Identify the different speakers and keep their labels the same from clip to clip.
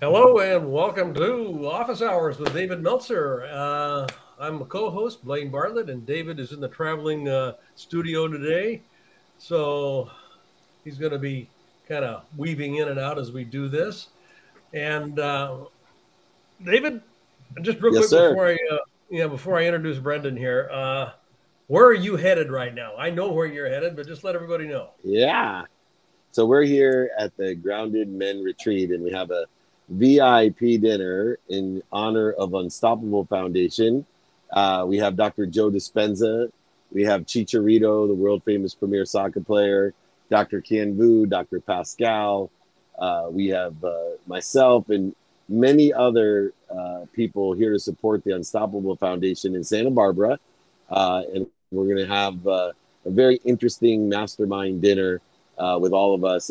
Speaker 1: Hello and welcome to Office Hours with David Meltzer. Uh, I'm a co-host, Blaine Bartlett, and David is in the traveling uh, studio today. So he's going to be kind of weaving in and out as we do this. And uh, David, just real
Speaker 2: Yes,
Speaker 1: quick
Speaker 2: sir.
Speaker 1: before I, uh, yeah, before I introduce Brendan here, uh, where are you headed right now? I know where you're headed, but just let everybody know.
Speaker 2: Yeah. So we're here at the Grounded Men Retreat, and we have a VIP dinner in honor of Unstoppable Foundation. Uh, we have Dr. Joe Dispenza. We have Chicharito, the world famous premier soccer player, Dr. Kian Vu, Dr. Pascal. Uh, we have uh, myself and many other uh, people here to support the Unstoppable Foundation in Santa Barbara. Uh, and we're going to have uh, a very interesting mastermind dinner with all of us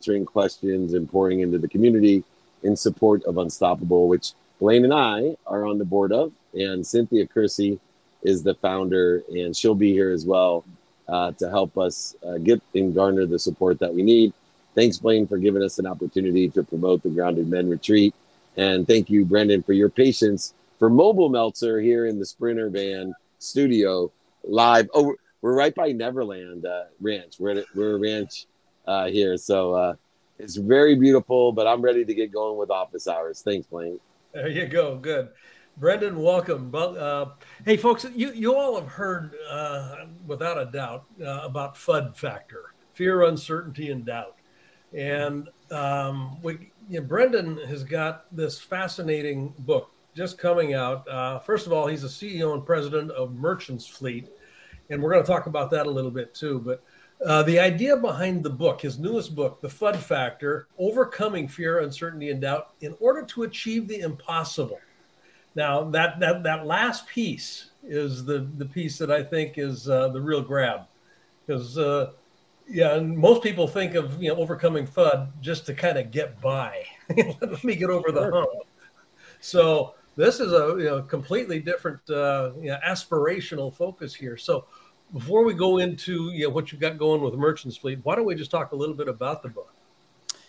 Speaker 2: answering questions and pouring into the community in support of Unstoppable, which Blaine and I are on the board of. And Cynthia Kersey is the founder, and she'll be here as well uh, to help us uh, get and garner the support that we need. Thanks, Blaine, for giving us an opportunity to promote the Grounded Men Retreat. And thank you, Brendan, for your patience for Mobile Meltzer here in the Sprinter Van studio live. Oh, we're- right by Neverland uh, Ranch. We're at, we're a ranch uh, here, so uh, it's very beautiful. But I'm ready to get going with office hours. Thanks, Blaine.
Speaker 1: There you go. Good. Brendan, welcome. Uh, hey, folks, you, you all have heard, uh, without a doubt, uh, about FUD factor fear, uncertainty, and doubt. And um, we, you know, Brendan has got this fascinating book just coming out. Uh, first of all, he's the CEO and president of Merchants Fleet. And we're going to talk about that a little bit too. But uh, the idea behind the book, his newest book, The FUD Factor Overcoming Fear, Uncertainty, and Doubt in Order to Achieve the Impossible. Now, that, that, that last piece is the, the piece that I think is uh, the real grab. Because, uh, yeah, and most people think of you know overcoming FUD just to kind of get by. Let me get over the hump. So this is a you know, completely different uh, you know, aspirational focus here. So before we go into you know, what you've got going with Merchants Fleet, why don't we just talk a little bit about the book?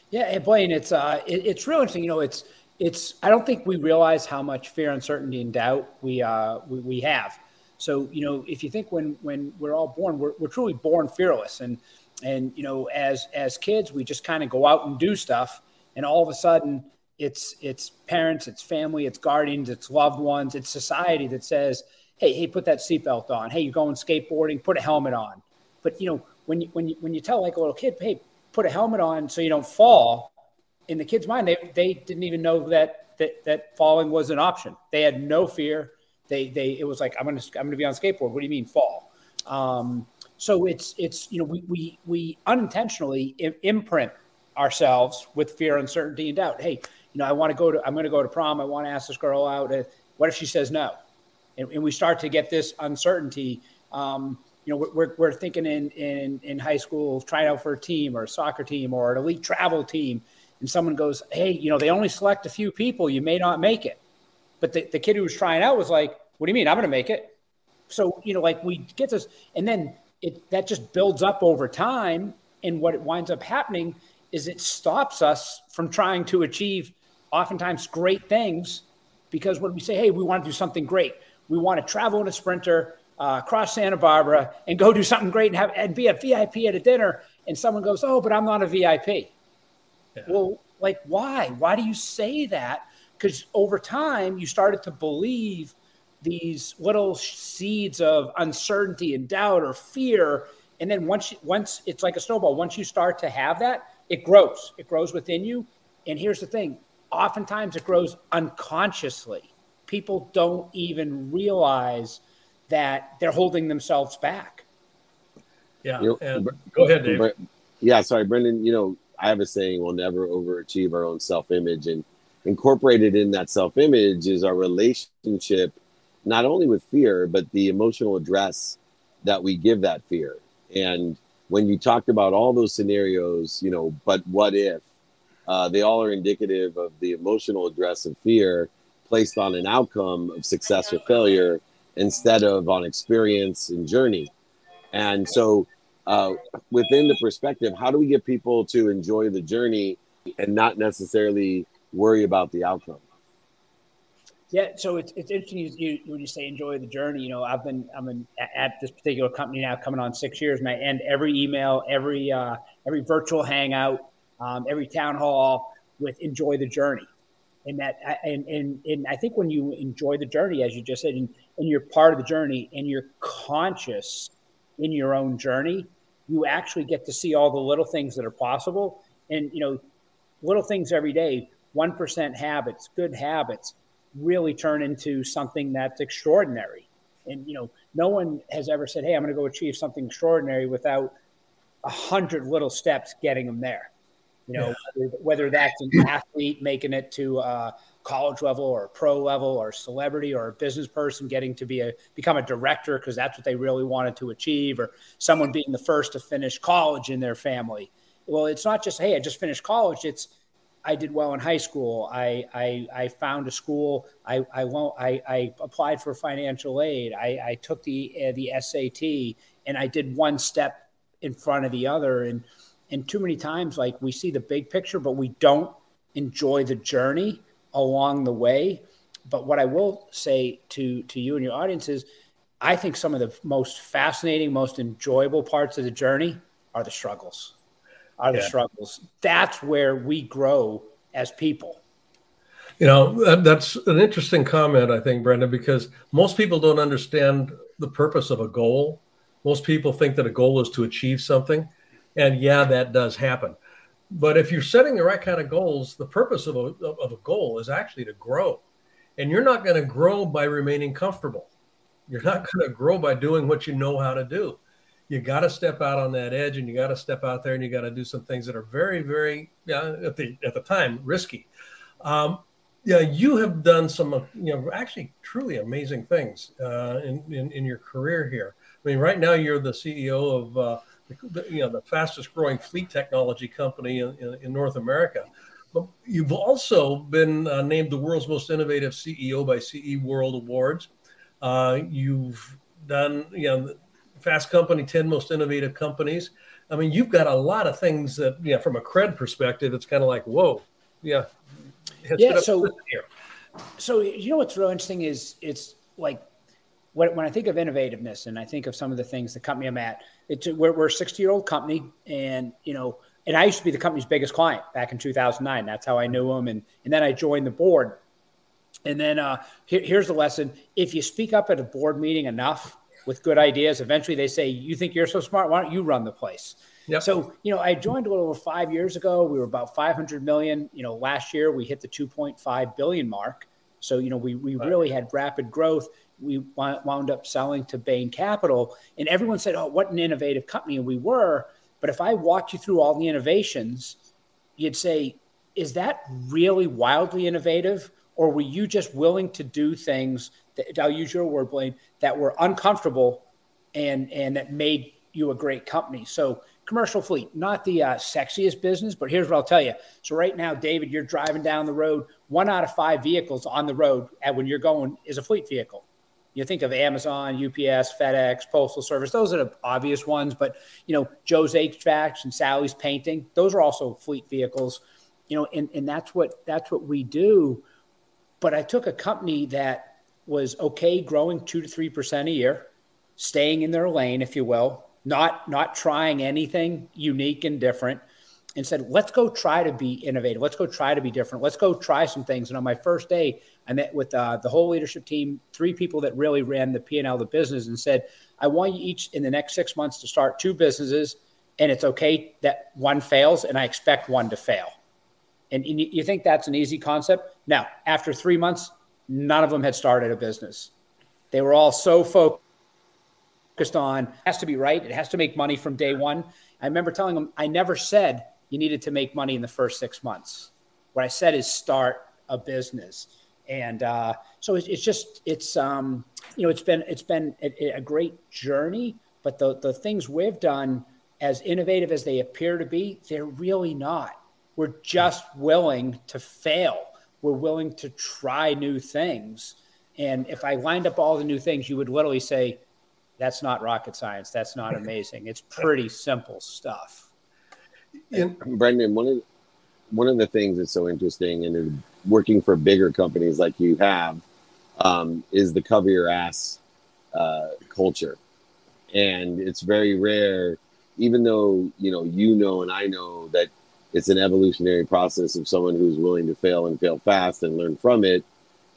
Speaker 3: Yeah, hey, Blaine, it's uh, it, it's real interesting. You know, it's it's. I don't think we realize how much fear, uncertainty, and doubt we uh we, we have. So you know, if you think when when we're all born, we're, we're truly born fearless, and and you know, as as kids, we just kind of go out and do stuff, and all of a sudden, it's it's parents, it's family, it's guardians, it's loved ones, it's society that says, hey, hey, put that seatbelt on. Hey, you're going skateboarding, put a helmet on. But you know, when you when you when you tell like a little kid, hey, put a helmet on so you don't fall, in the kid's mind, they they didn't even know that that that falling was an option. They had no fear. They they it was like I'm gonna I'm gonna be on skateboard. What do you mean fall? Um, so it's it's you know we we we unintentionally imprint ourselves with fear, uncertainty, and doubt. Hey, you know I want to go to I'm to go to prom. I want to ask this girl out. Uh, What if she says no? And, and we start to get this uncertainty. Um, you know, we're, we're thinking in, in, in high school, trying out for a team or a soccer team or an elite travel team. And someone goes, Hey, you know, they only select a few people. You may not make it. But the, the kid who was trying out was like, What do you mean? I'm going to make it. So, you know, like we get this, and then it that just builds up over time. And what it winds up happening is it stops us from trying to achieve oftentimes great things because when we say, hey, we want to do something great, we want to travel in a sprinter uh, across Santa Barbara and go do something great and have and be a VIP at a dinner, and someone goes, oh, but I'm not a VIP.
Speaker 1: Yeah.
Speaker 3: Well, like why? Why do you say that? Because over time you started to believe these little seeds of uncertainty and doubt or fear, and then once you, once it's like a snowball. Once you start to have that, it grows. It grows within you. And here's the thing: oftentimes it grows unconsciously. People don't even realize that they're holding themselves back.
Speaker 1: Yeah.
Speaker 2: You know,
Speaker 1: and go ahead, Dave.
Speaker 2: Yeah, sorry, Brendan. You know, I have a saying: we'll never overachieve our own self-image, and incorporated in that self-image is our relationship, not only with fear, but the emotional address that we give that fear. And when you talked about all those scenarios, you know, but what if? Uh, they all are indicative of the emotional address of fear placed on an outcome of success or failure instead of on experience and journey. And so, uh, within the perspective, how do we get people to enjoy the journey and not necessarily worry about the outcome.
Speaker 3: Yeah, so it's, it's interesting you, when you say enjoy the journey. You know, I've been I'm in, at this particular company now coming on six years, and I end every email, every uh, every virtual hangout, um, every town hall with enjoy the journey. And that and, and and I think when you enjoy the journey, as you just said, and, and you're part of the journey, and you're conscious in your own journey, you actually get to see all the little things that are possible. And you know, little things every day, one percent habits, good habits really turn into something that's extraordinary. And you know, no one has ever said, "Hey, I'm going to go achieve something extraordinary" without a hundred little steps getting them there. You know, yeah. whether that's an athlete making it to a college level or pro level or celebrity or a business person getting to be a become a director because that's what they really wanted to achieve, or someone being the first to finish college in their family. Well, it's not just, "Hey, I just finished college." It's I did well in high school. I, I, I found a school. I, I, won't, I, I applied for financial aid. I, I took the, uh, the SAT and I did one step in front of the other. And, and too many times, like we see the big picture, but we don't enjoy the journey along the way. But what I will say to, to you and your audience is I think some of the most fascinating, most enjoyable parts of the journey are the struggles are the struggles. That's where we grow as people.
Speaker 1: You know, that's an interesting comment, I think, Brendan, because most people don't understand the purpose of a goal. Most people think that a goal is to achieve something. And yeah, that does happen. But if you're setting the right kind of goals, the purpose of a, of a goal is actually to grow. And you're not going to grow by remaining comfortable. You're not going to grow by doing what you know how to do you got to step out on that edge and you got to step out there and you got to do some things that are very very yeah, at the at the time risky um, yeah you have done some you know actually truly amazing things uh, in, in, in your career here i mean right now you're the ceo of uh, the, you know the fastest growing fleet technology company in, in, in north america but you've also been uh, named the world's most innovative ceo by ce world awards uh, you've done you know Fast Company, 10 most innovative companies. I mean, you've got a lot of things that, yeah, you know, from a cred perspective, it's kind of like, whoa, yeah.
Speaker 3: Yeah. So, so you know what's real interesting is it's like when, when I think of innovativeness and I think of some of the things the company I'm at, it's we're, we're a 60 year old company, and you know, and I used to be the company's biggest client back in 2009. That's how I knew him, and and then I joined the board. And then uh, here, here's the lesson: if you speak up at a board meeting enough, with good ideas. Eventually, they say, "You think you're so smart? Why don't you run the place?" Yep. So, you know, I joined a little over five years ago. We were about 500 million. You know, last year we hit the 2.5 billion mark. So, you know, we we right. really had rapid growth. We wound up selling to Bain Capital, and everyone said, "Oh, what an innovative company!" We were. But if I walked you through all the innovations, you'd say, "Is that really wildly innovative?" Or were you just willing to do things that I'll use your word, Blaine, that were uncomfortable and and that made you a great company. So commercial fleet, not the uh, sexiest business, but here's what I'll tell you. So right now, David, you're driving down the road. One out of five vehicles on the road and when you're going is a fleet vehicle. You think of Amazon, UPS, FedEx, Postal Service; those are the obvious ones. But you know, Joe's HVAC and Sally's Painting; those are also fleet vehicles. You know, and and that's what that's what we do. But I took a company that was okay growing two to three percent a year, staying in their lane, if you will, not not trying anything unique and different, and said, let's go try to be innovative. Let's go try to be different. Let's go try some things. And on my first day, I met with uh, the whole leadership team, three people that really ran the P and L, the business, and said, I want you each in the next six months to start two businesses, and it's okay that one fails, and I expect one to fail. And, and you think that's an easy concept? Now, after three months, none of them had started a business. They were all so focused on has to be right. It has to make money from day one. I remember telling them I never said you needed to make money in the first six months. What I said is start a business. And uh, so it's, it's, just it's um, you know it's been it's been a, a great journey, but the the things we've done as innovative as they appear to be, they're really not. We're just willing to fail we're willing to try new things. And if I lined up all the new things, you would literally say, that's not rocket science. That's not amazing. It's pretty simple stuff.
Speaker 2: Brendan, one of one of the things that's so interesting and working for bigger companies like you have um, is the cover your ass uh, culture. And it's very rare, even though, you know, you know, and I know that it's an evolutionary process of someone who's willing to fail and fail fast and learn from it.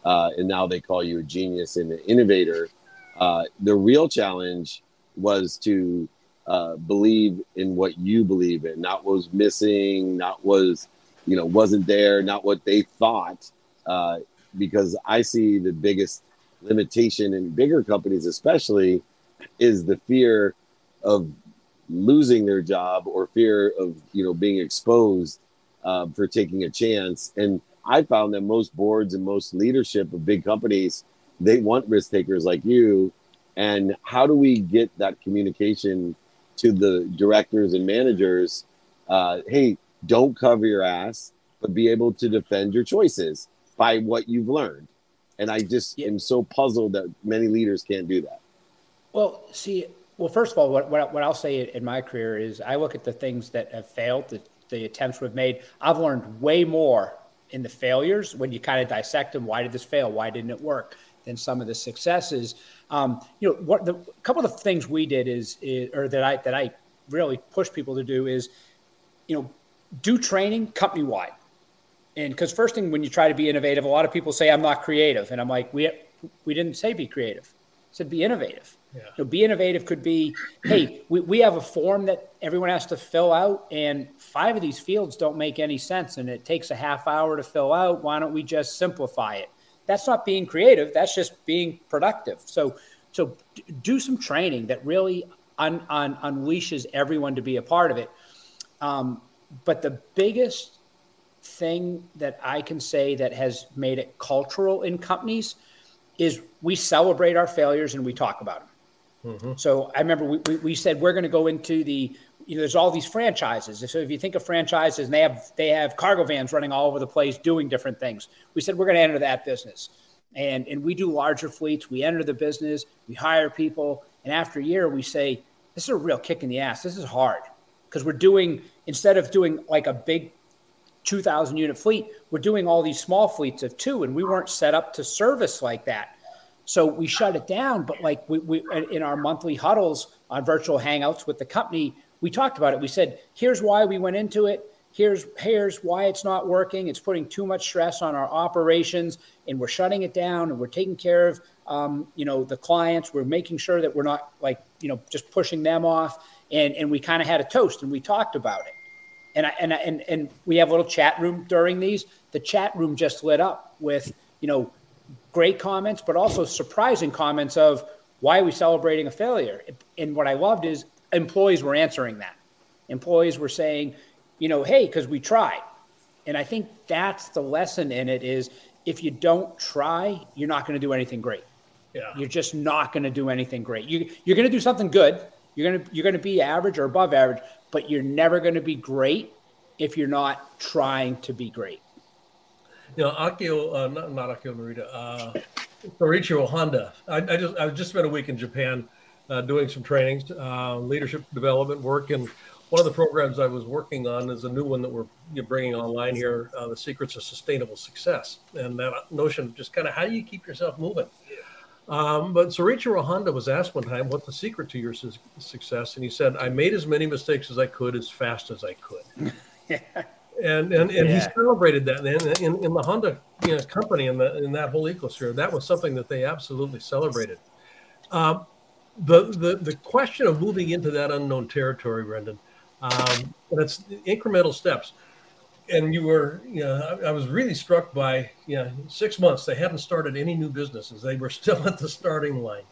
Speaker 2: Uh, and now they call you a genius and an innovator. Uh, the real challenge was to uh, believe in what you believe in, not what was missing, not was, you know, wasn't there, not what they thought. Uh, because I see the biggest limitation in bigger companies, especially, is the fear of losing their job or fear of you know being exposed uh, for taking a chance. And I found that most boards and most leadership of big companies they want risk takers like you. And how do we get that communication to the directors and managers? Uh, hey, don't cover your ass, but be able to defend your choices by what you've learned. And I just yeah. am so puzzled that many leaders can't do that.
Speaker 3: Well, see, well, first of all, what, what, what I'll say in my career is I look at the things that have failed, the, the attempts we've made. I've learned way more in the failures when you kind of dissect them. Why did this fail? Why didn't it work? Than some of the successes. Um, you know, what the a couple of things we did is, is, or that I that I really push people to do is, you know, do training company wide and because first thing when you try to be innovative, a lot of people say I'm not creative, and I'm like, we we didn't say be creative, I said be innovative. Yeah. You know, be innovative could be, hey, we, we have a form that everyone has to fill out, and five of these fields don't make any sense, and it takes a half hour to fill out. Why don't we just simplify it? That's not being creative. That's just being productive. So, so do some training that really un, un, unleashes everyone to be a part of it. Um, but the biggest thing that I can say that has made it cultural in companies is we celebrate our failures and we talk about them. Mm-hmm. So I remember we, we, we said we're going to go into the you know there's all these franchises. So if you think of franchises and they have they have cargo vans running all over the place doing different things, we said we're going to enter that business. And and we do larger fleets. We enter the business. We hire people, and after a year, we say this is a real kick in the ass. This is hard because we're doing instead of doing like a big 2,000 unit fleet, we're doing all these small fleets of two, and we weren't set up to service like that. So we shut it down. But like we, we in our monthly huddles on virtual hangouts with the company, we talked about it. We said, here's why we went into it. Here's here's why it's not working. It's putting too much stress on our operations, and we're shutting it down. And we're taking care of um, you know the clients. We're making sure that we're not like you know just pushing them off. And and we kind of had a toast, and we talked about it and I, and and and we have a little chat room during these. The chat room just lit up with you know great comments, but also surprising comments of why are we celebrating a failure? And what I loved is employees were answering that. Employees were saying, you know, hey, because we tried. And I think that's the lesson in it is if you don't try, you're not going to do anything great. Yeah. You're just not going to do anything great. You, you're going to do something good. You're going to you're going to be average or above average, but you're never going to be great if you're not trying to be great.
Speaker 1: You know, Akio, uh, not, not Akio Narita, uh, Soichiro Honda. I, I, just I just spent a week in Japan uh, doing some trainings, uh, leadership development work, and one of the programs I was working on is a new one that we're bringing online here, uh, the Secrets of Sustainable Success, and that notion of just kind of how do you keep yourself moving. Um, but Soichiro Honda was asked one time, "What's the secret to your su- success?" And he said, "I made as many mistakes as I could, as fast as I could." yeah. And and, and yeah. he celebrated that in, in, in the Honda you know, company in the in that whole ecosphere. That was something that they absolutely celebrated. Um, the, the the question of moving into that unknown territory, Brendan, um, it's incremental steps and you were, you know, I, I, was really struck by, you know, six months they hadn't started any new businesses. They were still at the starting line.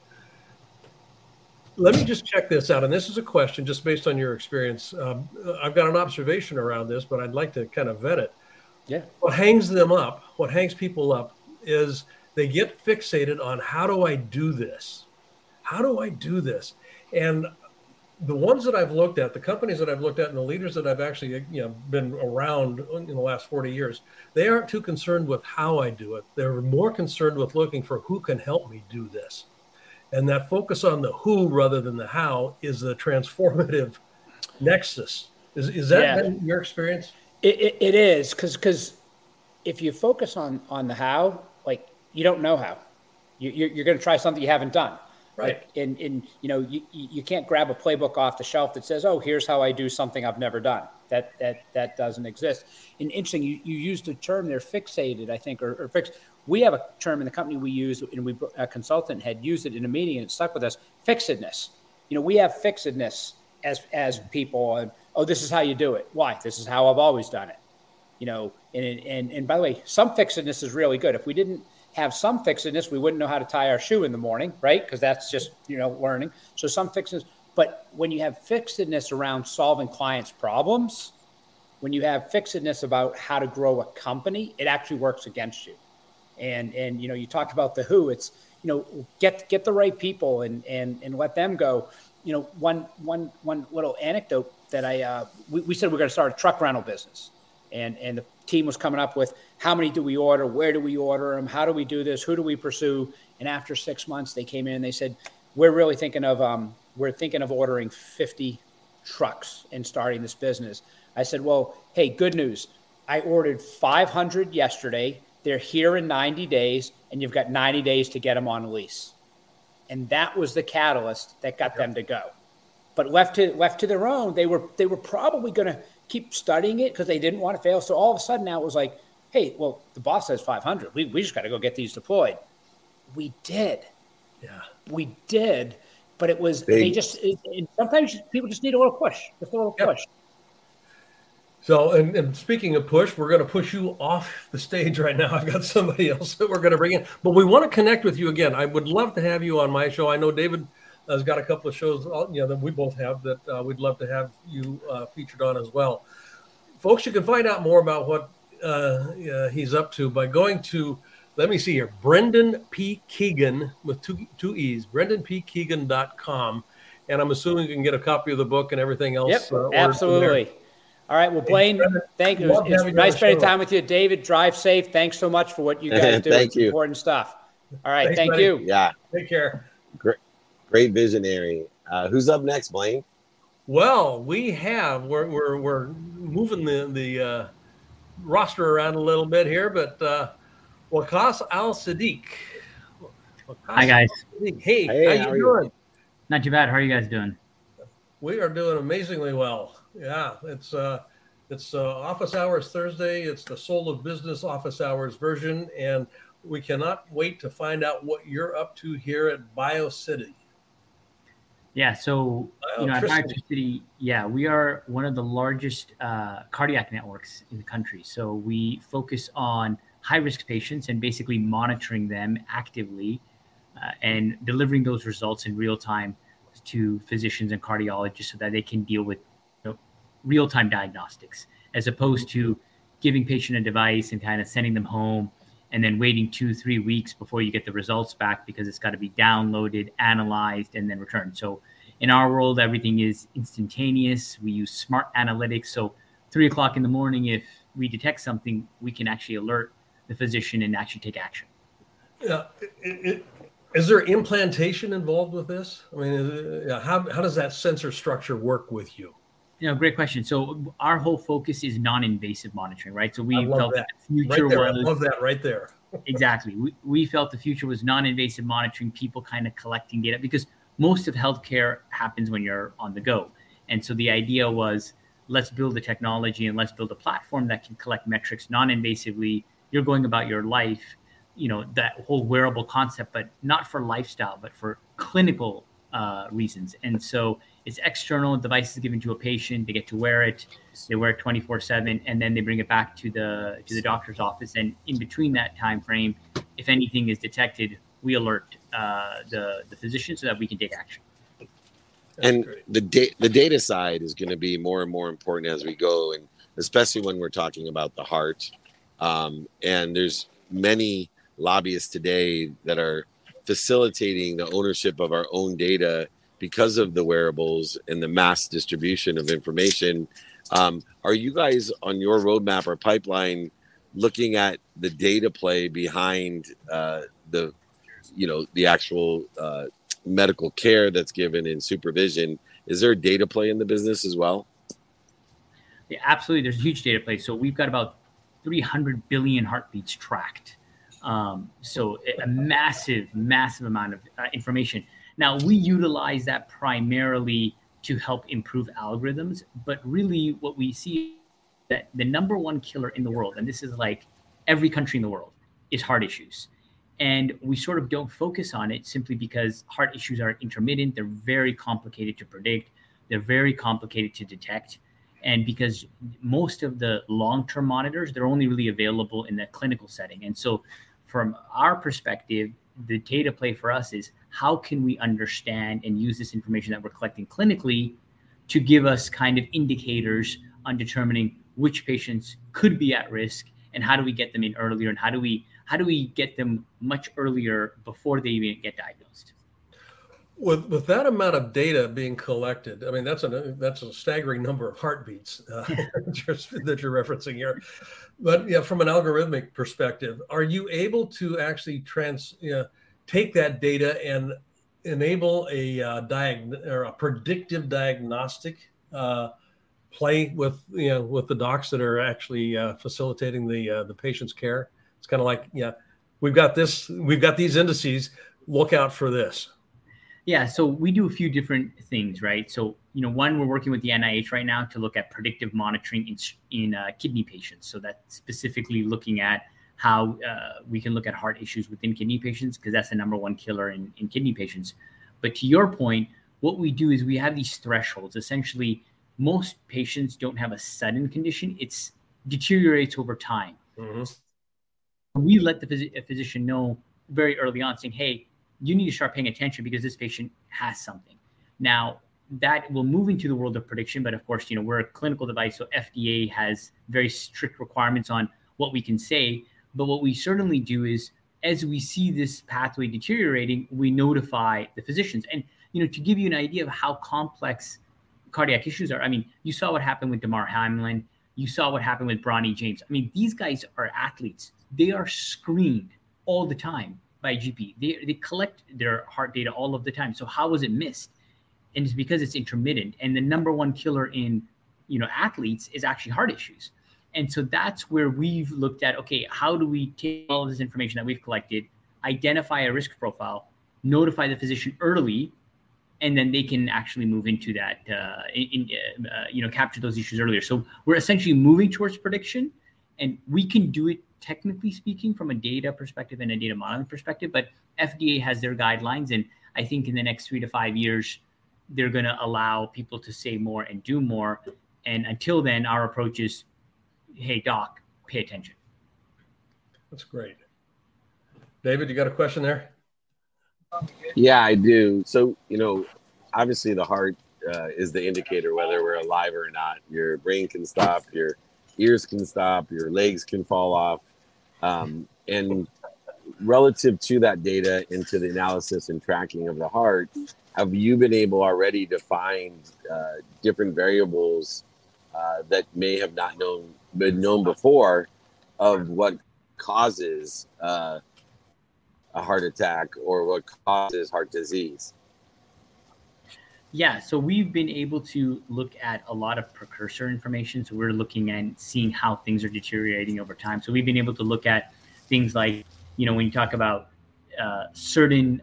Speaker 1: Let me just check this out, and this is a question just based on your experience. Um, I've got an observation around this, but I'd like to kind of vet it.
Speaker 3: Yeah.
Speaker 1: What hangs them up, what hangs people up, is they get fixated on how do I do this? How do I do this? And the ones that I've looked at, the companies that I've looked at, and the leaders that I've actually you know been around in the last 40 years, they aren't too concerned with how I do it. They're more concerned with looking for who can help me do this. And that focus on the who rather than the how is the transformative nexus. Is, is that yeah. your experience?
Speaker 3: It, it, it is because because if you focus on on the how, like you don't know how, you, you're, you're going to try something you haven't done.
Speaker 1: Right.
Speaker 3: And, and you know you, you can't grab a playbook off the shelf that says, "Oh, here's how I do something I've never done." That that that doesn't exist. And interesting, you, you used a term there, fixated, I think, or, or fixed. We have a term in the company we use, and we a consultant had used it in a meeting, and it stuck with us. Fixedness. You know, we have fixedness as as people. And, oh, this is how you do it. Why? This is how I've always done it. You know, and and and by the way, some fixedness is really good. If we didn't have some fixedness, we wouldn't know how to tie our shoe in the morning, right? Because that's just, you know, learning. So some fixedness. But when you have fixedness around solving clients' problems, when you have fixedness about how to grow a company, it actually works against you. And and you know, you talked about the who. It's you know, get get the right people and and and let them go. You know, one one one little anecdote that I uh, we, we said we're going to start a truck rental business, and and the team was coming up with how many do we order, where do we order them, how do we do this, who do we pursue, and after six months they came in and they said we're really thinking of um, we're thinking of ordering 50 trucks and starting this business. I said, well, hey, good news. I ordered 500 yesterday. They're here in 90 days, and you've got 90 days to get them on lease. And that was the catalyst that got them to go. But left to left to their own, they were they were probably going to keep studying it because they didn't want to fail. So all of a sudden now it was like, hey, well, the boss says 500. We, we just got to go get these deployed. We did.
Speaker 1: Yeah.
Speaker 3: We did. But it was, Big. they just, it, it, sometimes people just need a little push, just a little yep. push.
Speaker 1: So, and, and, speaking of push, we're going to push you off the stage right now. I've got somebody else that we're going to bring in, but we want to connect with you again. I would love to have you on my show. I know David has got a couple of shows, uh, you know, that we both have that uh, we'd love to have you uh, featured on as well. Folks, you can find out more about what uh, he's up to by going to, let me see here, Brendan P. Keegan with two, two E's, brendanpkeegan.com. And I'm assuming you can get a copy of the book and everything else.
Speaker 3: Yep, uh, absolutely. All right. Well, Blaine, thank you. It's, it's nice spending time with you. David, drive safe. Thanks so much for what you guys do.
Speaker 2: thank
Speaker 3: it's
Speaker 2: you.
Speaker 3: important stuff. All right.
Speaker 1: Thanks,
Speaker 3: thank
Speaker 1: buddy.
Speaker 3: you.
Speaker 2: Yeah.
Speaker 1: Take care.
Speaker 2: Great. Great visionary. Uh, who's up next, Blaine?
Speaker 1: Well, we have we're we're, we're moving the the uh, roster around a little bit here, but uh, Waqaas Al Siddiq.
Speaker 4: Hi guys.
Speaker 1: Hey, hey, how, you how doing? You?
Speaker 4: Not too bad. How are you guys doing?
Speaker 1: We are doing amazingly well. Yeah, it's uh, it's uh, office hours Thursday. It's the soul of business office hours version, and we cannot wait to find out what you're up to here at Biotricity.
Speaker 4: Yeah, so you know, at Biotricity, yeah, we are one of the largest uh, cardiac networks in the country. So we focus on high risk patients and basically monitoring them actively uh, and delivering those results in real time to physicians and cardiologists so that they can deal with you know, real time diagnostics as opposed to giving patient a device and kind of sending them home and then waiting two, three weeks before you get the results back because it's got to be downloaded, analyzed, and then returned. So in our world, everything is instantaneous. We use smart analytics. So three o'clock in the morning, if we detect something, we can actually alert the physician and actually take action.
Speaker 1: Yeah. Is there implantation involved with this? I mean, how, how does that sensor structure work with you?
Speaker 4: You know, great question. So our whole focus is non-invasive monitoring, right? So we felt
Speaker 1: that. the future right was I love that right there.
Speaker 4: exactly. We, we felt the future was non-invasive monitoring, people kind of collecting data because most of healthcare happens when you're on the go. And so the idea was let's build the technology and let's build a platform that can collect metrics non-invasively. You're going about your life, you know, that whole wearable concept, but not for lifestyle, but for clinical uh, reasons. And so it's external devices given to a patient. They get to wear it. They wear it 24 seven, and then they bring it back to the to the doctor's office. And in between that time frame, if anything is detected, we alert uh, the the physician so that we can take action.
Speaker 2: That's and great. the da- the data side is going to be more and more important as we go, and especially when we're talking about the heart. Um, and there's many lobbyists today that are facilitating the ownership of our own data because of the wearables and the mass distribution of information. Um, are you guys on your roadmap or pipeline looking at the data play behind uh, the, you know, the actual uh, medical care that's given in supervision? Is there a data play in the business as well?
Speaker 4: Yeah, absolutely. There's a huge data play. So we've got about 300 billion heartbeats tracked. Um, so a massive, massive amount of uh, information. Now we utilize that primarily to help improve algorithms, but really what we see that the number one killer in the world, and this is like every country in the world, is heart issues. And we sort of don't focus on it simply because heart issues are intermittent. They're very complicated to predict. They're very complicated to detect. And because most of the long term monitors, they're only really available in the clinical setting. And so, from our perspective, the data play for us is how can we understand and use this information that we're collecting clinically to give us kind of indicators on determining which patients could be at risk and how do we get them in earlier and how do we how do we get them much earlier before they even get diagnosed?
Speaker 1: With with that amount of data being collected i mean that's a that's a staggering number of heartbeats uh, that you're referencing here. But yeah from an algorithmic perspective are you able to actually trans know, take that data and enable a uh, diag- or a predictive diagnostic uh, play with you know with the docs that are actually uh, facilitating the uh, the patient's care. It's kind of like yeah, we've got this, we've got these indices. Look out for this.
Speaker 4: Yeah, so we do a few different things, right? So you know, one we're working with the NIH right now to look at predictive monitoring in in uh, kidney patients. So that's specifically looking at how uh, we can look at heart issues within kidney patients because that's the number one killer in, in kidney patients. But to your point, what we do is we have these thresholds. Essentially, most patients don't have a sudden condition; it's deteriorates over time. Mm-hmm. We let the phys- physician know very early on, saying, "Hey, you need to start paying attention because this patient has something." Now, that will move into the world of prediction, but of course, you know we're a clinical device, so FDA has very strict requirements on what we can say. But what we certainly do is, as we see this pathway deteriorating, we notify the physicians. And you know, to give you an idea of how complex cardiac issues are. I mean, you saw what happened with Damar Hamlin. You saw what happened with Bronny James. I mean, these guys are athletes. They are screened all the time by GP. They, they collect their heart data all of the time. So how was it missed? And it's because it's intermittent. And the number one killer in you know athletes is actually heart issues. And so that's where we've looked at okay, how do we take all of this information that we've collected, identify a risk profile, notify the physician early and then they can actually move into that, uh, in, uh, you know, capture those issues earlier. So we're essentially moving towards prediction, and we can do it technically speaking from a data perspective and a data modeling perspective. But FDA has their guidelines, and I think in the next three to five years, they're going to allow people to say more and do more. And until then, our approach is, hey, doc, pay attention.
Speaker 1: That's great. David, you got a question there?
Speaker 2: Yeah, I do. So, you know, obviously the heart uh, is the indicator whether we're alive or not. Your brain can stop, your ears can stop, your legs can fall off. Um, and relative to that data into the analysis and tracking of the heart, have you been able already to find uh, different variables uh, that may have not known been known before of what causes uh, a heart attack or what causes heart disease?
Speaker 4: Yeah, so we've been able to look at a lot of precursor information. So we're looking and seeing how things are deteriorating over time. So we've been able to look at things like, you know, when you talk about uh, certain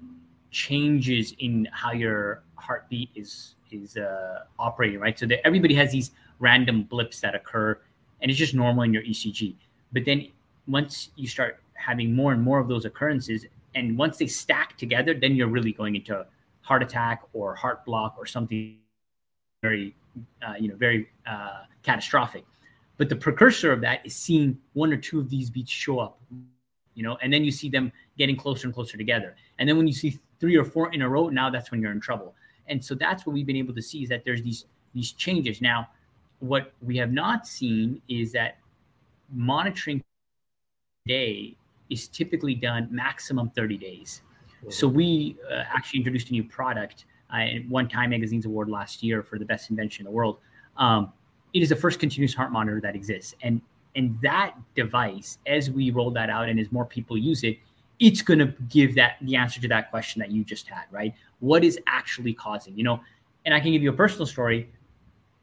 Speaker 4: changes in how your heartbeat is is uh, operating, right? So that everybody has these random blips that occur, and it's just normal in your ECG. But then once you start having more and more of those occurrences, and once they stack together, then you're really going into heart attack or heart block or something very, uh, you know, very uh, catastrophic. But the precursor of that is seeing one or two of these beats show up, you know, and then you see them getting closer and closer together. And then when you see three or four in a row, now that's when you're in trouble. And so that's what we've been able to see is that there's these these changes. Now, what we have not seen is that monitoring day is typically done maximum 30 days. Mm-hmm. So we uh, actually introduced a new product uh, won Time Magazine's award last year for the best invention in the world. Um, it is the first continuous heart monitor that exists, and and that device, as we roll that out and as more people use it, it's going to give that the answer to that question that you just had, right? What is actually causing, you know? And I can give you a personal story.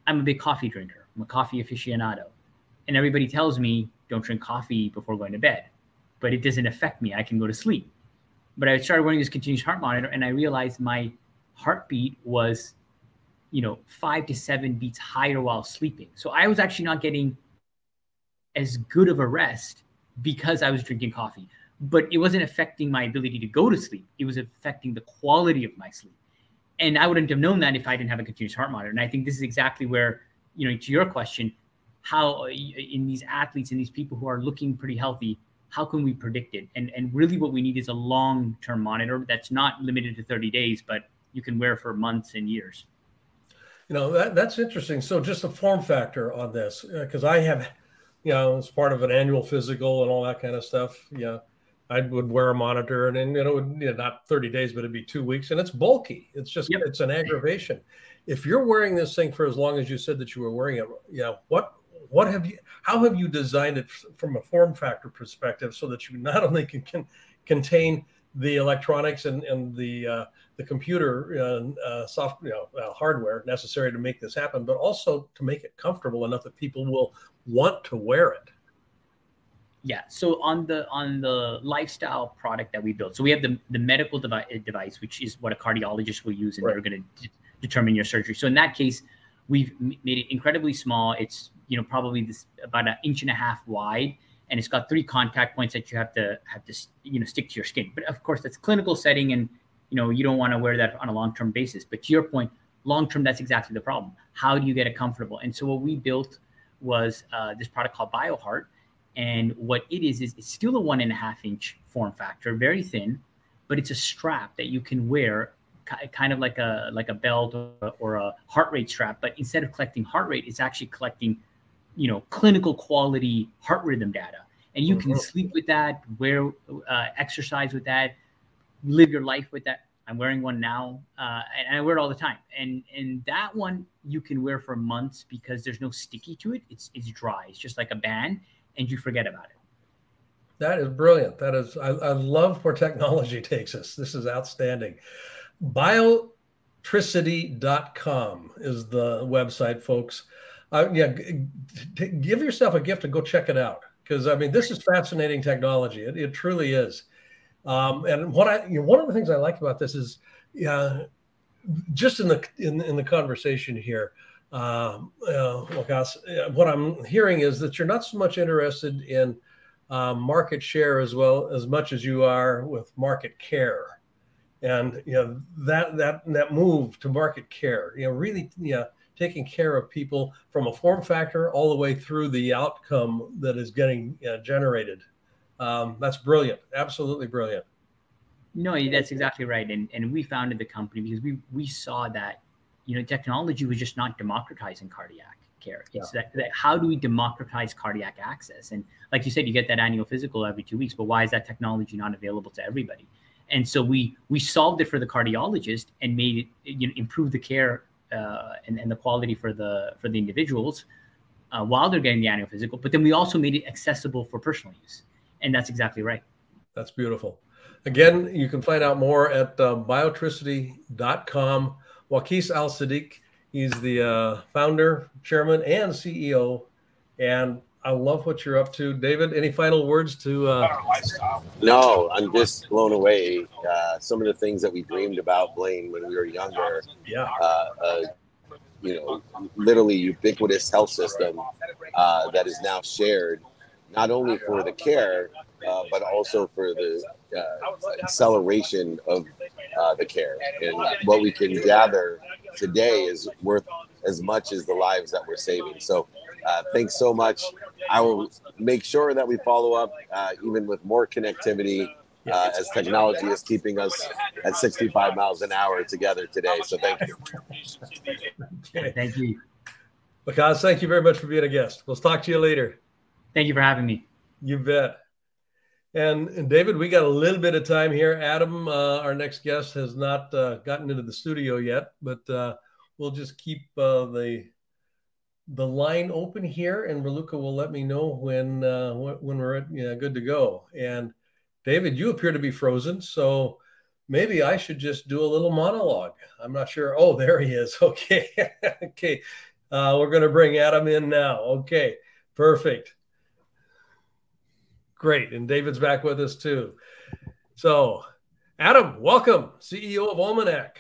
Speaker 4: I'm a big coffee drinker. I'm a coffee aficionado. And everybody tells me don't drink coffee before going to bed, but it doesn't affect me. I can go to sleep. But I started wearing this continuous heart monitor and I realized my heartbeat was, you know, five to seven beats higher while sleeping. So I was actually not getting as good of a rest because I was drinking coffee. But it wasn't affecting my ability to go to sleep. It was affecting the quality of my sleep. And I wouldn't have known that if I didn't have a continuous heart monitor. And I think this is exactly where, you know, to your question, how uh, in these athletes and these people who are looking pretty healthy, how can we predict it? And and really what we need is a long-term monitor that's not limited to 30 days, but you can wear for months and years.
Speaker 1: You know, that, that's interesting. So just a form factor on this, because uh, I have, you know, as part of an annual physical and all that kind of stuff, you know, I would wear a monitor and then, you know, you know, not 30 days, but it'd be two weeks and it's bulky. It's just, yep. it's an aggravation. If you're wearing this thing for as long as you said that you were wearing it, you know, what, what have you, how have you designed it from a form factor perspective so that you not only can, can contain the electronics and, and the, uh, the computer uh, uh, soft, you know, uh, hardware necessary to make this happen, but also to make it comfortable enough that people will want to wear it
Speaker 4: yeah so on the on the lifestyle product that we built so we have the, the medical devi- device which is what a cardiologist will use and right. they're going to d- determine your surgery. So in that case we've made it incredibly small. It's you know probably this about an inch and a half wide and it's got three contact points that you have to have to you know stick to your skin. But of course that's clinical setting and you know you don't want to wear that on a long-term basis. But to your point long term that's exactly the problem. How do you get it comfortable? And so what we built was uh, this product called bioheart and what it is, is it's still a one and a half inch form factor, very thin, but it's a strap that you can wear kind of like a like a belt or, a heart rate strap. But instead of collecting heart rate it's actually collecting you know clinical quality heart rhythm data. And you can mm-hmm. sleep with that wear uh, exercise with that live your life with that. I'm wearing one now uh, and i wear it all the time. And and that one you can wear for months because there's no sticky to it. It's it's dry. It's just like a band and you forget about it.
Speaker 1: That is brilliant. That is, I, I love where technology takes us. This is outstanding. Biotricity.com is the website, folks. Uh, yeah, give yourself a gift and go check it out because I mean, this is fascinating technology. It, it truly is. Um, and what I, you know, one of the things I like about this is, yeah, just in the in, in the conversation here, um, uh, Lucas, what I'm hearing is that you're not so much interested in uh, market share as well as much as you are with market care, and you know that that that move to market care, you know, really, know, taking care of people from a form factor all the way through the outcome that is getting uh, generated. Um, that's brilliant, absolutely brilliant.
Speaker 4: No, that's exactly right, and and we founded the company because we we saw that you know, technology was just not democratizing cardiac care. It's yeah. that, that, how do we democratize cardiac access? And like you said, you get that annual physical every two weeks, but why is that technology not available to everybody? And so we we solved it for the cardiologist and made it you know improve the care uh, and, and the quality for the for the individuals uh, while they're getting the annual physical. But then we also made it accessible for personal use, and that's exactly right.
Speaker 1: That's beautiful. Again, you can find out more at uh, biotricity.com. Waqaas Al Siddiq. He's the uh, founder, chairman, and CEO. And I love what you're up to, David. Any final words to? Uh...
Speaker 2: No, I'm just blown away. Uh, some of the things that we dreamed about, Blaine, when we were younger.
Speaker 1: Yeah.
Speaker 2: Uh, uh you know, literally ubiquitous health system uh, that is now shared, not only for the care, uh, but also for the acceleration of uh, the care. And what we can gather today is worth as much as the lives that we're saving. So uh, thanks so much. I will make sure that we follow up uh, even with more connectivity uh, as technology is keeping us at 65 miles an hour together today. So thank you.
Speaker 4: okay. Thank you.
Speaker 1: Because thank you very much for being a guest. We'll talk to you later.
Speaker 4: Thank you for having me.
Speaker 1: You bet. And, and, David, we got a little bit of time here. Adam, uh, our next guest, has not uh, gotten into the studio yet, but uh, we'll just keep uh, the the line open here, and Raluca will let me know when uh, when we're at, good to go. And David, you appear to be frozen, so maybe I should just do a little monologue. I'm not sure. Oh, there he is. Okay, okay. Uh, we're going to bring Adam in now. Okay, perfect. Great. And David's back with us too. So, Adam, welcome, CEO of Almanac.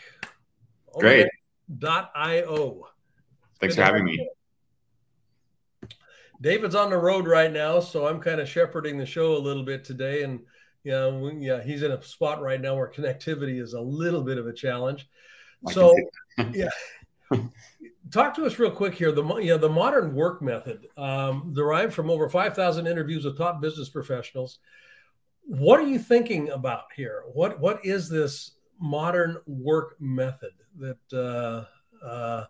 Speaker 5: Great.
Speaker 1: Almanac.io.
Speaker 5: Thanks Good for having me.
Speaker 1: David's on the road right now, so I'm kind of shepherding the show a little bit today. And yeah, you know, yeah, he's in a spot right now where connectivity is a little bit of a challenge. I so, yeah, talk to us real quick here. The know, the modern work method um, derived from over 5,000 interviews with top business professionals. What are you thinking about here? What what is this modern work method that uh, uh,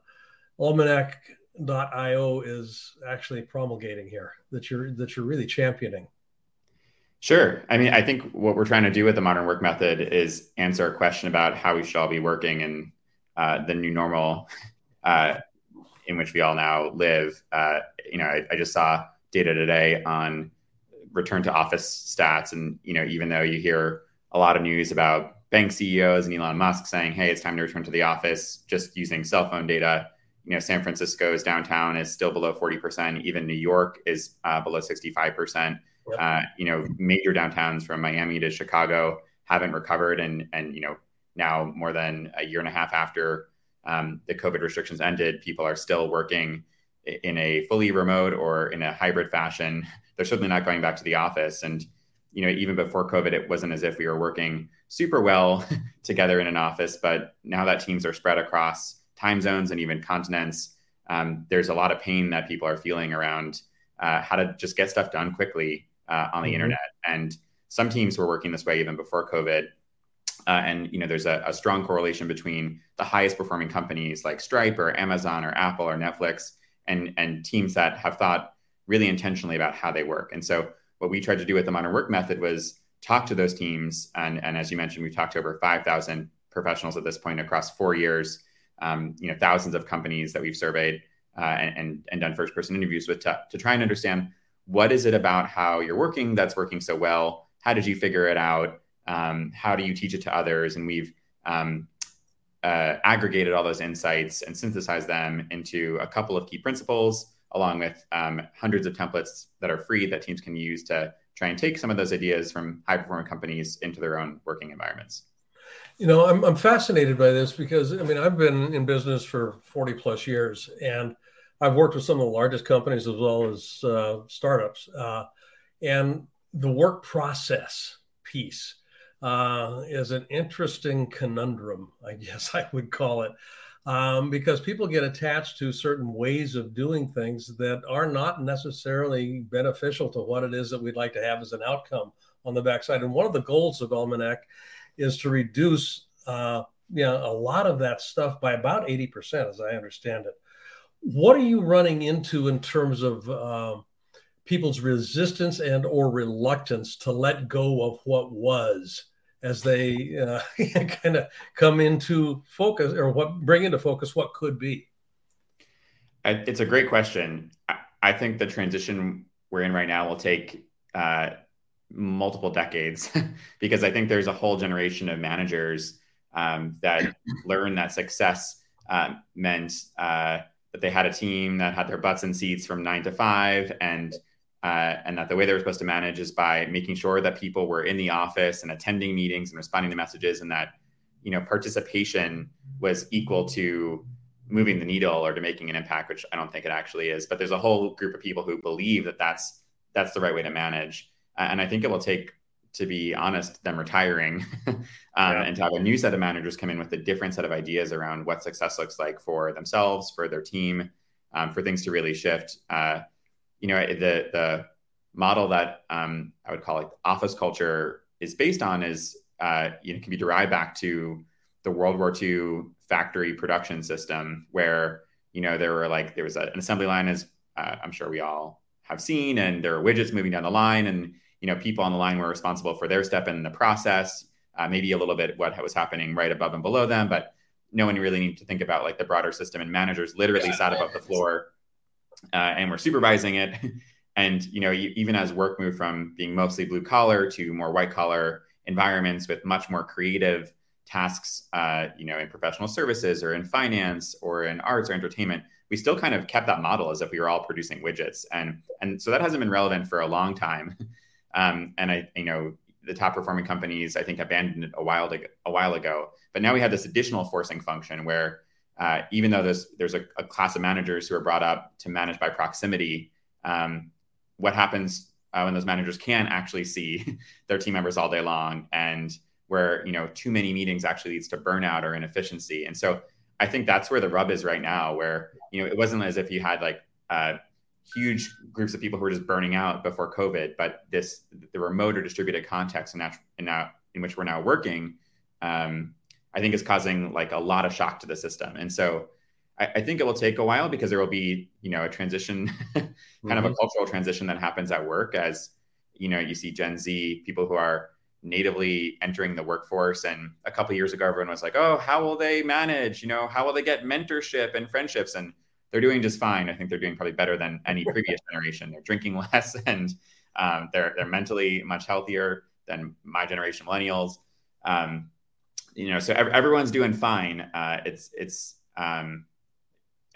Speaker 1: Almanac.io is actually promulgating here that you're that you're really championing?
Speaker 5: Sure. I mean, I think what we're trying to do with the modern work method is answer a question about how we should all be working and uh, the new normal uh, in which we all now live. Uh, you know, I, I, just saw data today on return to office stats, and you know, even though you hear a lot of news about bank CEOs and Elon Musk saying, "Hey, it's time to return to the office," just using cell phone data. You know, San Francisco's downtown is still below 40%. Even New York is uh, below 65%. Uh, you know, major downtowns from Miami to Chicago haven't recovered, and and you know, now more than a year and a half after um, the COVID restrictions ended, people are still working in a fully remote or in a hybrid fashion. They're certainly not going back to the office. And, you know, even before COVID, it wasn't as if we were working super well together in an office. But now that teams are spread across time zones and even continents, um, there's a lot of pain that people are feeling around uh, how to just get stuff done quickly uh, on the mm-hmm. internet. And some teams were working this way even before COVID. Uh, and you know, there's a, a, strong correlation between the highest performing companies like Stripe or Amazon or Apple or Netflix and and teams that have thought really intentionally about how they work. And so, what we tried to do with the modern work method was talk to those teams. And, and as you mentioned, we've talked to over 5,000 professionals at this point across four years. Um, you know, thousands of companies that we've surveyed uh, and, and, and done first person interviews with to, to try and understand what is it about how you're working that's working so well. How did you figure it out? Um, how do you teach it to others? And we've um, uh, aggregated all those insights and synthesized them into a couple of key principles along with um, hundreds of templates that are free that teams can use to try and take some of those ideas from high performing companies into their own working environments.
Speaker 1: You know I'm, I'm fascinated by this because i mean i've been in business for 40 plus years and i've worked with some of the largest companies as well as uh, startups. Uh, and the work process piece uh, is an interesting conundrum, I guess I would call it, um, because people get attached to certain ways of doing things that are not necessarily beneficial to what it is that we'd like to have as an outcome on the backside. And one of the goals of Almanac is to reduce, uh, you know, a lot of that stuff by about 80%, as I understand it. What are you running into in terms of uh, people's resistance and or reluctance to let go of what was as they uh, kind of come into focus or what bring into focus what could be.
Speaker 5: It's a great question. I think the transition we're in right now will take uh, multiple decades because i think there's a whole generation of managers um, that learned that success um, meant uh, that they had a team that had their butts in seats from nine to five and uh, and that the way they were supposed to manage is by making sure that people were in the office and attending meetings and responding to messages and that you know participation was equal to moving the needle or to making an impact which i don't think it actually is. But there's a whole group of people who believe that that's that's the right way to manage. And i think it will take to be honest them retiring um, yeah. and to have a new set of managers come in with a different set of ideas around what success looks like for themselves for their team um, for things to really shift. Uh, you know the the model that um, I would call it office culture is based on is uh, you know can be derived back to the World War II factory production system where you know there were like there was an assembly line as uh, I'm sure we all have seen and there are widgets moving down the line and you know people on the line were responsible for their step in the process uh, maybe a little bit what was happening right above and below them but no one really needed to think about like the broader system and managers literally sat above the floor uh, and we're supervising it. and you know, even as work moved from being mostly blue collar to more white collar environments with much more creative tasks, uh, you know, in professional services or in finance or in arts or entertainment, we still kind of kept that model as if we were all producing widgets, and and so that hasn't been relevant for a long time. Um, and I, you know, the top performing companies I think abandoned it a while to, a while ago, but now we have this additional forcing function where uh, even though there's there's a, a, class of managers who are brought up to manage by proximity, um, what happens uh, when those managers can actually see their team members all day long and where you know too many meetings actually leads to burnout or inefficiency. And so i think that's where the rub is right now where you know it wasn't as if you had like uh, huge groups of people who were just burning out before covid but this the remote or distributed context in, in, in which we're now working um, i think is causing like a lot of shock to the system and so I, I think it will take a while because there will be, you know, a transition, kind mm-hmm. of a mm-hmm. cultural transition that happens at work as, you know, you see Gen Z people who are natively entering the workforce. And a couple years ago, everyone was like, "Oh, how will they manage? You know, how will they get mentorship and friendships?" And they're doing just fine. I think they're doing probably better than any previous generation. They're drinking less and um, they're they're mentally much healthier than my generation, millennials. Um, you know, so everyone's doing fine. Uh, it's it's um,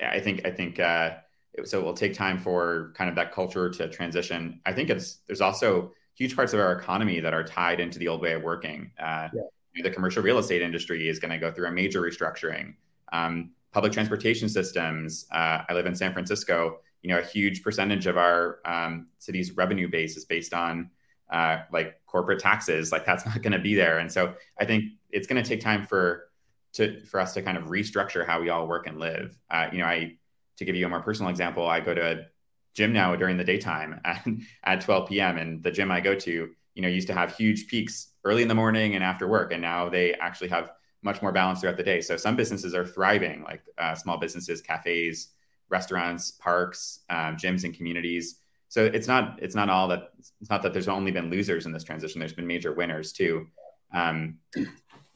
Speaker 5: I think I think uh, so. It will take time for kind of that culture to transition. I think it's there's also huge parts of our economy that are tied into the old way of working. Uh, yeah. The commercial real estate industry is going to go through a major restructuring. Um, public transportation systems. Uh, I live in San Francisco. You know, a huge percentage of our um, city's revenue base is based on uh, like corporate taxes. Like that's not going to be there, and so I think it's going to take time for to for us to kind of restructure how we all work and live. Uh, you know, I to give you a more personal example, I go to a gym now during the daytime at, at 12 p.m. and the gym I go to, you know, used to have huge peaks early in the morning and after work, and now they actually have much more balance throughout the day. So some businesses are thriving, like uh, small businesses, cafes, restaurants, parks, um, gyms, and communities. So it's not it's not all that it's not that there's only been losers in this transition. There's been major winners too. Um,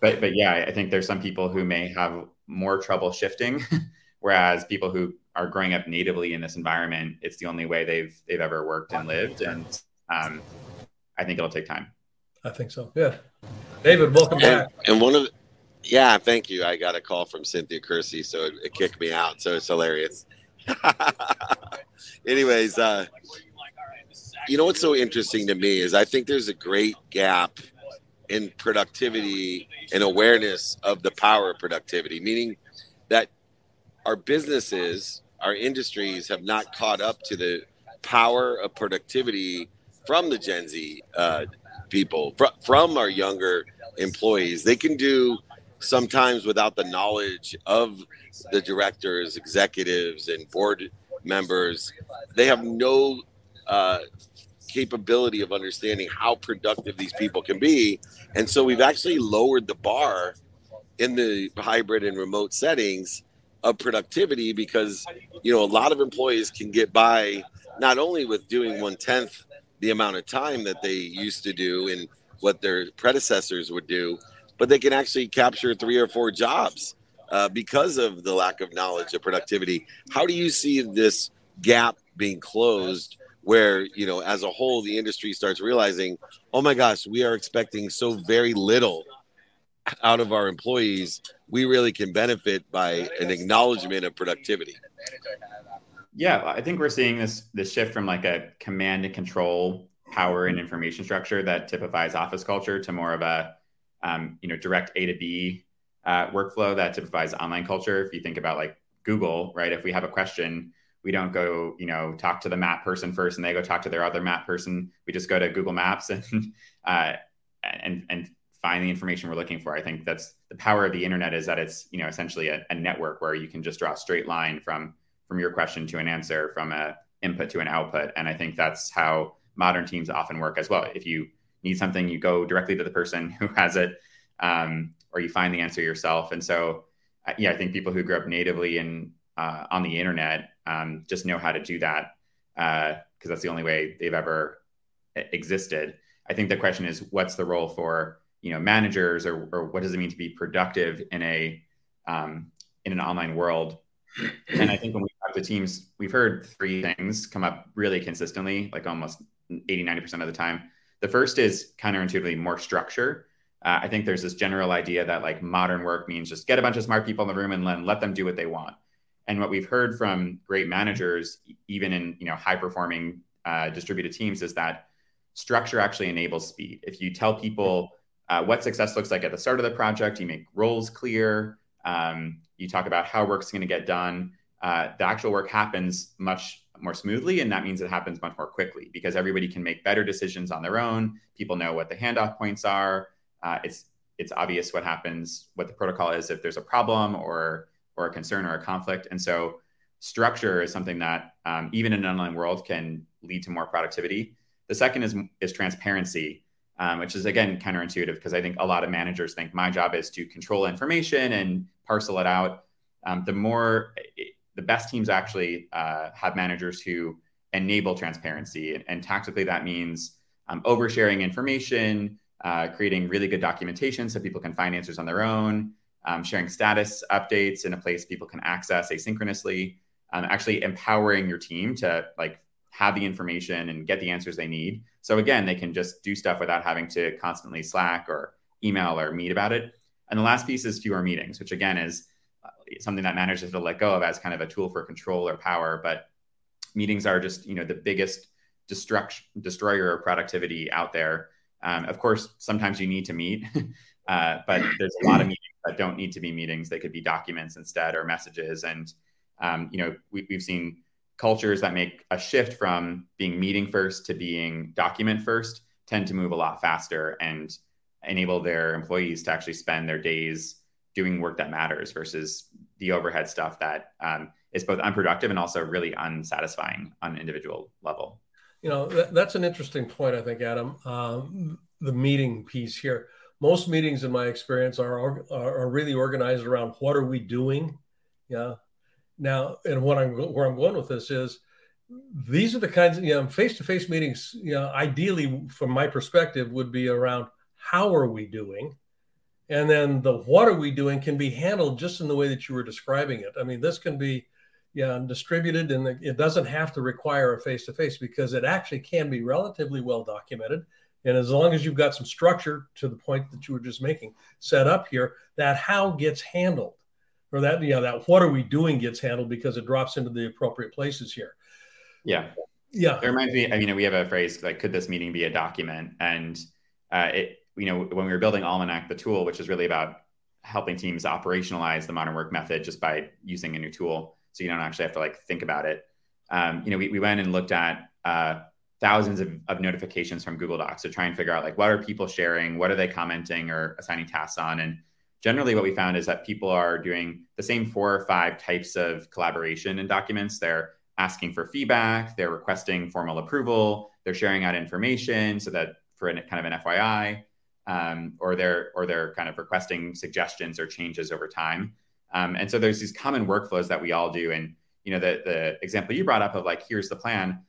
Speaker 5: but but yeah, I think there's some people who may have more trouble shifting, whereas people who are growing up natively in this environment, it's the only way they've they've ever worked and lived, and um, I think it'll take time.
Speaker 1: I think so. Yeah, David, welcome
Speaker 2: and, back. And one of yeah, thank you. I got a call from Cynthia Kersey, so it, it kicked me out. So it's hilarious. Anyways, uh, you know what's so interesting to me is I think there's a great gap in productivity and awareness of the power of productivity, meaning that our businesses, our industries have not caught up to the power of productivity from the Gen Z uh, people, fr- from our younger employees. They can do sometimes without the knowledge of the directors, executives, and board members. They have no uh, capability of understanding how productive these people can be. And so we've actually lowered the bar in the hybrid and remote settings of productivity because you know a lot of employees can get by not only with doing one tenth the amount of time that they used to do and what their predecessors would do, but they can actually capture three or four jobs uh, because of the lack of knowledge of productivity. How do you see this gap being closed where you know as a whole the industry starts realizing oh my gosh we are expecting so very little out of our employees we really can benefit by an acknowledgement of productivity
Speaker 5: yeah i think we're seeing this this shift from like a command and control power and information structure that typifies office culture to more of a um, you know direct a to b uh, workflow that typifies online culture. If you think about like google right if we have a question we don't go you know talk to the map person first and they go talk to their other map person. We just go to google maps and uh, and and find the information we're looking for. I think that's the power of the internet is that it's you know essentially a, a network where you can just draw a straight line from from your question to an answer from a input to an output. And i think that's how modern teams often work as well. If you need something you go directly to the person who has it um, or you find the answer yourself and so uh, yeah i think people who grew up natively and uh, on the internet um, just know how to do that because uh, that's the only way they've ever existed. I think the question is, what's the role for you know managers, or, or what does it mean to be productive in a um, in an online world? And I think when we talk to teams, we've heard three things come up really consistently, like almost 80, 90% of the time. The first is counterintuitively more structure. uh, I think there's this general idea that like modern work means just get a bunch of smart people in the room and let, let them do what they want. And what we've heard from great managers, even in you know high performing uh, distributed teams, is that structure actually enables speed. If you tell people uh, what success looks like at the start of the project, you make roles clear, um, you talk about how work's going to get done. Uh, the actual work happens much more smoothly, and that means it happens much more quickly because everybody can make better decisions on their own. People know what the handoff points are uh, it's it's obvious what happens, what the protocol is if there's a problem or or a concern or a conflict. And so structure is something that um, even in an online world can lead to more productivity. The second is is transparency, um, which is again counterintuitive because I think a lot of managers think my job is to control information and parcel it out. Um, the more the best teams actually uh, have managers who enable transparency, and, and tactically that means um, oversharing information, uh, creating really good documentation so people can find answers on their own, um, sharing status updates in a place people can access asynchronously, um, actually empowering your team to like have the information and get the answers they need. So again, they can just do stuff without having to constantly Slack or email or meet about it. And the last piece is fewer meetings, which again is something that managers have to let go of as kind of a tool for control or power. But meetings are just you know the biggest destruction destroyer of productivity out there. Um, of course, sometimes you need to meet, uh, but there's a lot of meetings that don't need to be meetings. They could be documents instead or messages. And um, you know, we, we've seen cultures that make a shift from being meeting first to being document first tend to move a lot faster and enable their employees to actually spend their days doing work that matters versus the overhead stuff that um, is both unproductive and also really unsatisfying on an individual level.
Speaker 1: You know, that, that's an interesting point, I think, Adam. Um, the meeting piece here. Most meetings, in my experience, are, are, are really organized around what are we doing. Yeah. Now, and what I'm where I'm going with this is these are the kinds of you know face-to-face meetings. You know, ideally, from my perspective, would be around how are we doing, and then the what are we doing can be handled just in the way that you were describing it. I mean, this can be yeah, distributed, and it doesn't have to require a face to face because it actually can be relatively well documented. And as long as you've got some structure to the point that you were just making set up here, that how gets handled, or that you know that what are we doing gets handled because it drops into the appropriate places here.
Speaker 5: Yeah, yeah. It reminds me. I mean, we have a phrase like, "Could this meeting be a document?" And uh, it, you know, when we were building Almanac, the tool, which is really about helping teams operationalize the modern work method just by using a new tool so you don't actually have to like think about it. Um, you know, we, we went and looked at uh, thousands of, of notifications from Google Docs to try and figure out like what are people sharing, what are they commenting or assigning tasks on, and generally what we found is that people are doing the same four or five types of collaboration in documents. They're asking for feedback, they're requesting formal approval, they're sharing out information so that for an, kind of an FYI, um, or they're or they're kind of requesting suggestions or changes over time. Um, and so there's these common workflows that we all do. And you know, the the example you brought up of like, here's the plan.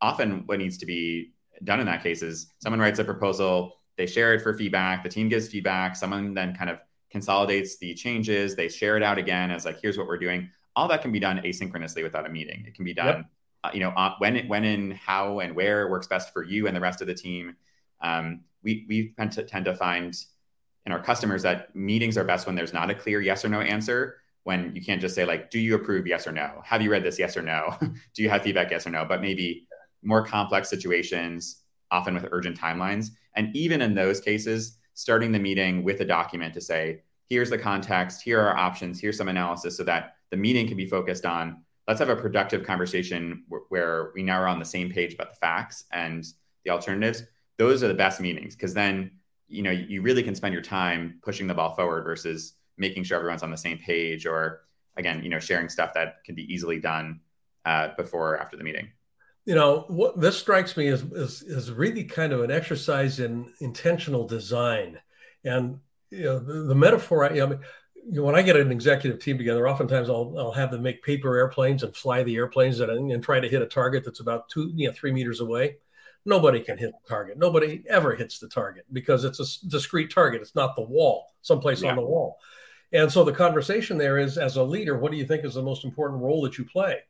Speaker 5: Often, what needs to be done in that case is someone writes a proposal, they share it for feedback, the team gives feedback, someone then kind of consolidates the changes, they share it out again as like, here's what we're doing. All that can be done asynchronously without a meeting. It can be done, yep. uh, you know, uh, when it, when and how and where works best for you and the rest of the team. Um, we we tend to tend to find in our customers that meetings are best when there's not a clear yes or no answer when you can't just say like do you approve yes or no? Have you read this yes or no? Do you have feedback yes or no? But maybe more complex situations often with urgent timelines. And even in those cases starting the meeting with a document to say here's the context here are our options here's some analysis so that the meeting can be focused on let's have a productive conversation where we now are on the same page about the facts and the alternatives those are the best meetings because then you know you really can spend your time pushing the ball forward versus making sure everyone's on the same page or again you know sharing stuff that can be easily done uh, before or after the meeting.
Speaker 1: You know what this strikes me as, is, as really kind of an exercise in intentional design. And you know the, the metaphor I, you know, when I get an executive team together, oftentimes I'll, I'll have them make paper airplanes and fly the airplanes and, and try to hit a target that's about two, you know, three meters away nobody can hit the target. Nobody ever hits the target because it's a discrete target. It's not the wall, someplace yeah. on the wall. And so the conversation there is as a leader, what do you think is the most important role that you play?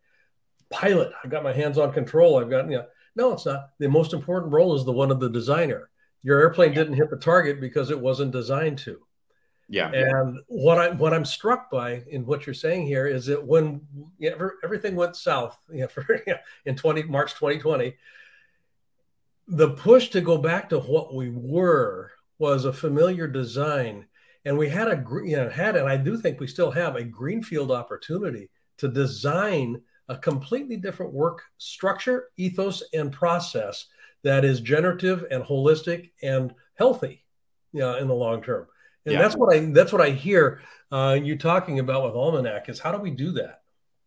Speaker 1: Pilot, I've got my hands on control. I've got, you know, no, it's not. The most important role is the one of the designer. your airplane didn't hit the target because it wasn't designed to.
Speaker 5: Yeah.
Speaker 1: And what I what I'm struck by in what you're saying here is that when you know, everything went south you know, for, you know, in 20 March 2020, the push to go back to what we were was a familiar design, and we had a you know had and I do think we still have a greenfield opportunity to design a completely different work structure, ethos, and process that is generative and holistic and healthy, you know, in the long term. And yeah. that's what I that's what I hear uh, you talking about with Almanac is how do we do that?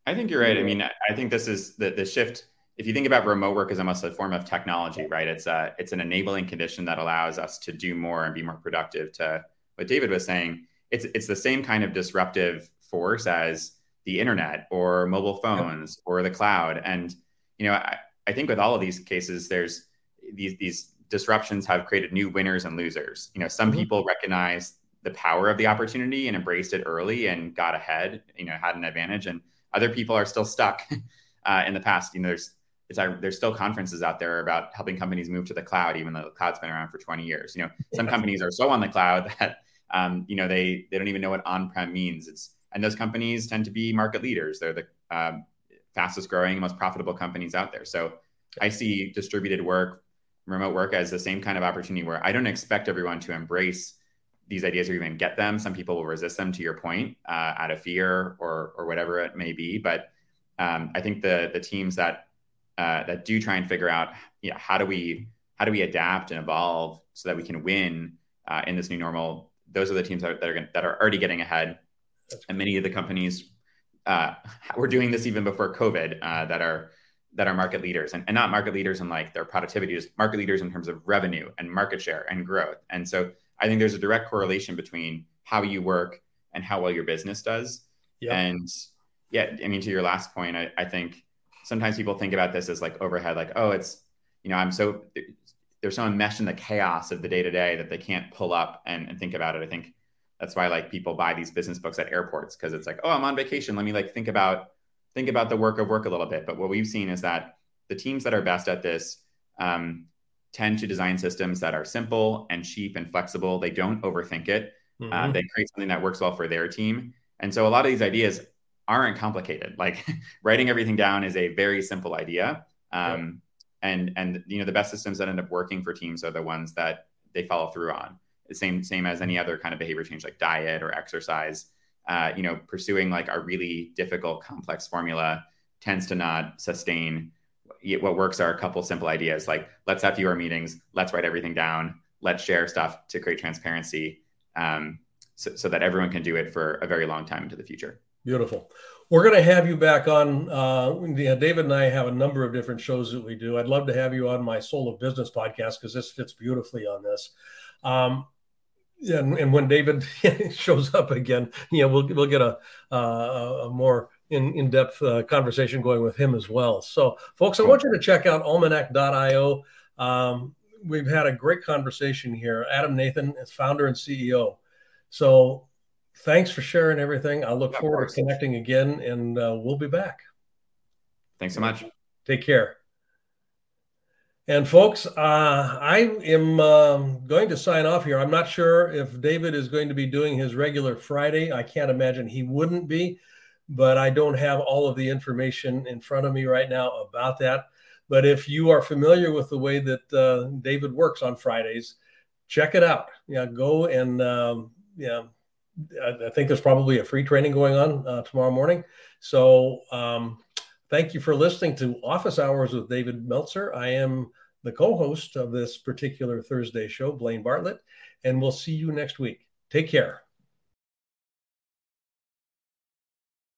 Speaker 5: I think you're right. I mean, I think this is the the shift. If you think about remote work as almost a form of technology, right? It's a it's an enabling condition that allows us to do more and be more productive. To what David was saying, it's it's the same kind of disruptive force as the internet or mobile phones yep. or the cloud. And you know, I, I think with all of these cases, there's these these disruptions have created new winners and losers. You know, some mm-hmm. people recognize the power of the opportunity and embraced it early and got ahead. You know, had an advantage, and other people are still stuck uh, in the past. You know, there's there's still conferences out there about helping companies move to the cloud, even though the cloud's been around for 20 years. You know, some companies are so on the cloud that um, you know they they don't even know what on-prem means. It's and those companies tend to be market leaders. They're the um, fastest growing, most profitable companies out there. So I see distributed work, remote work as the same kind of opportunity where I don't expect everyone to embrace these ideas or even get them. Some people will resist them, to your point, uh, out of fear or or whatever it may be. But um, I think the the teams that uh, that do try and figure out, yeah, how do we how do we adapt and evolve so that we can win uh, in this new normal? Those are the teams that are, that are, that are already getting ahead, and many of the companies uh, were doing this even before COVID uh, that are that are market leaders and, and not market leaders in like their productivity, just market leaders in terms of revenue and market share and growth. And so I think there's a direct correlation between how you work and how well your business does. Yep. And yeah, I mean, to your last point, I, I think sometimes people think about this as like overhead, like, oh, it's, you know, I'm so, they're so enmeshed in the chaos of the day to day that they can't pull up and, and think about it. I think that's why like people buy these business books at airports because it's like, oh, I'm on vacation. Let me like think about think about the work of work a little bit. But what we've seen is that the teams that are best at this um, tend to design systems that are simple and cheap and flexible. They don't overthink it. Uh, mm-hmm. Uh, they create something that works well for their team. And so a lot of these ideas aren't complicated. Like writing everything down is a very simple idea. Um, And and you know the best systems that end up working for teams are the ones that they follow through on. The same same as any other kind of behavior change like diet or exercise. Uh, you know, pursuing like a really difficult, complex formula tends to not sustain what works are a couple simple ideas like let's have fewer meetings let's write everything down let's share stuff to create transparency um, so, so, that everyone can do it for a very long time into the future
Speaker 1: beautiful we're going to have you back on uh, david and i have a number of different shows that we do i'd love to have you on my soul of business podcast because this fits beautifully on this um, and, and when david shows up again yeah we'll, we'll get a, uh, a more in, in-depth uh, conversation going with him as well. So, folks, I want you to check out almanac.io. Um, we've had a great conversation here. Adam Nathan is founder and CEO. So, thanks for sharing everything. I look forward to connecting again, and uh, we'll be back.
Speaker 5: Thanks so much.
Speaker 1: Take care. And folks, uh, I am um, going to sign off here. I'm not sure if David is going to be doing his regular Friday. I can't imagine he wouldn't be but I don't have all of the information in front of me right now about that. But if you are familiar with the way that uh, David works on Fridays, check it out. Yeah, go and um, yeah, I, think there's probably a free training going on uh, tomorrow morning. So um, thank you for listening to Office Hours with David Meltzer. I am the co-host of this particular Thursday show, Blaine Bartlett, and we'll see you next week. Take care.